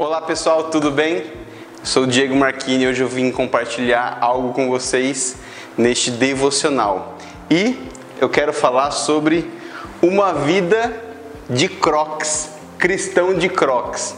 Olá pessoal, tudo bem? Sou o Diego Marquini e hoje eu vim compartilhar algo com vocês neste devocional. E eu quero falar sobre uma vida de crocs, cristão de crocs.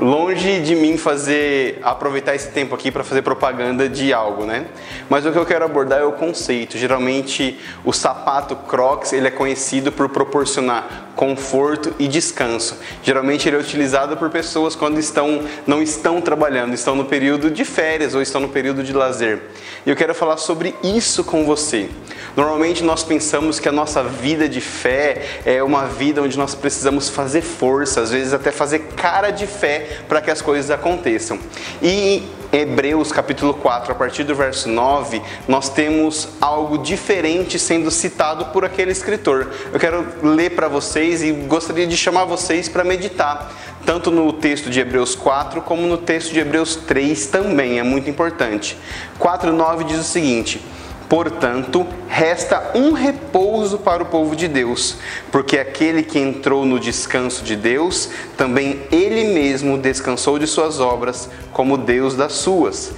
Longe de mim fazer aproveitar esse tempo aqui para fazer propaganda de algo, né? Mas o que eu quero abordar é o conceito. Geralmente o sapato Crocs ele é conhecido por proporcionar conforto e descanso. Geralmente ele é utilizado por pessoas quando estão não estão trabalhando, estão no período de férias ou estão no período de lazer. E eu quero falar sobre isso com você. Normalmente nós pensamos que a nossa vida de fé é uma vida onde nós precisamos fazer força, às vezes até fazer cara de fé para que as coisas aconteçam. E Hebreus capítulo 4, a partir do verso 9, nós temos algo diferente sendo citado por aquele escritor. Eu quero ler para vocês e gostaria de chamar vocês para meditar, tanto no texto de Hebreus 4 como no texto de Hebreus 3 também, é muito importante. 4:9 diz o seguinte: Portanto, resta um repouso para o povo de Deus, porque aquele que entrou no descanso de Deus, também ele mesmo descansou de suas obras, como Deus das suas.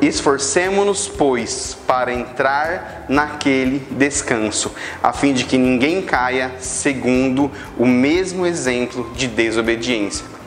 Esforcemo-nos, pois, para entrar naquele descanso, a fim de que ninguém caia segundo o mesmo exemplo de desobediência.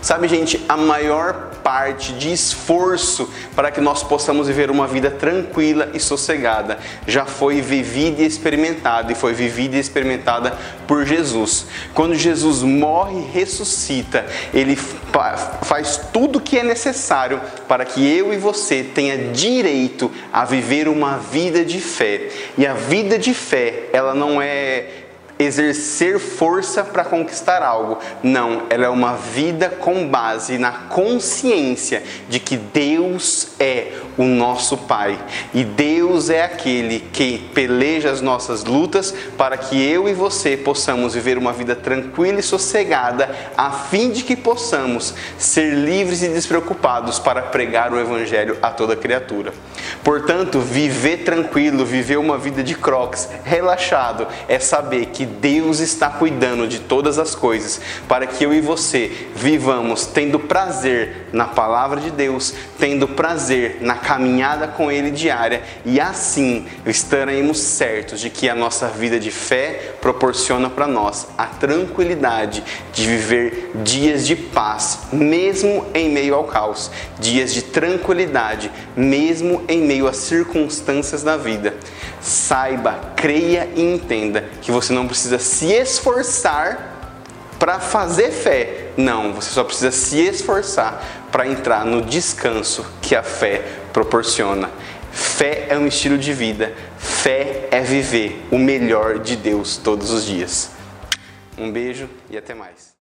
Sabe, gente, a maior parte de esforço para que nós possamos viver uma vida tranquila e sossegada já foi vivida e experimentada, e foi vivida e experimentada por Jesus. Quando Jesus morre e ressuscita, ele faz tudo o que é necessário para que eu e você tenha direito a viver uma vida de fé. E a vida de fé, ela não é exercer força para conquistar algo. Não, ela é uma vida com base na consciência de que Deus é o nosso Pai e Deus é aquele que peleja as nossas lutas para que eu e você possamos viver uma vida tranquila e sossegada, a fim de que possamos ser livres e despreocupados para pregar o Evangelho a toda criatura. Portanto, viver tranquilo, viver uma vida de crocs, relaxado, é saber que Deus está cuidando de todas as coisas para que eu e você vivamos tendo prazer na palavra de Deus, tendo prazer na caminhada com Ele diária e assim estaremos certos de que a nossa vida de fé proporciona para nós a tranquilidade de viver dias de paz, mesmo em meio ao caos, dias de tranquilidade, mesmo em meio às circunstâncias da vida. Saiba, creia e entenda que você não precisa se esforçar para fazer fé. Não, você só precisa se esforçar para entrar no descanso que a fé proporciona. Fé é um estilo de vida, fé é viver o melhor de Deus todos os dias. Um beijo e até mais.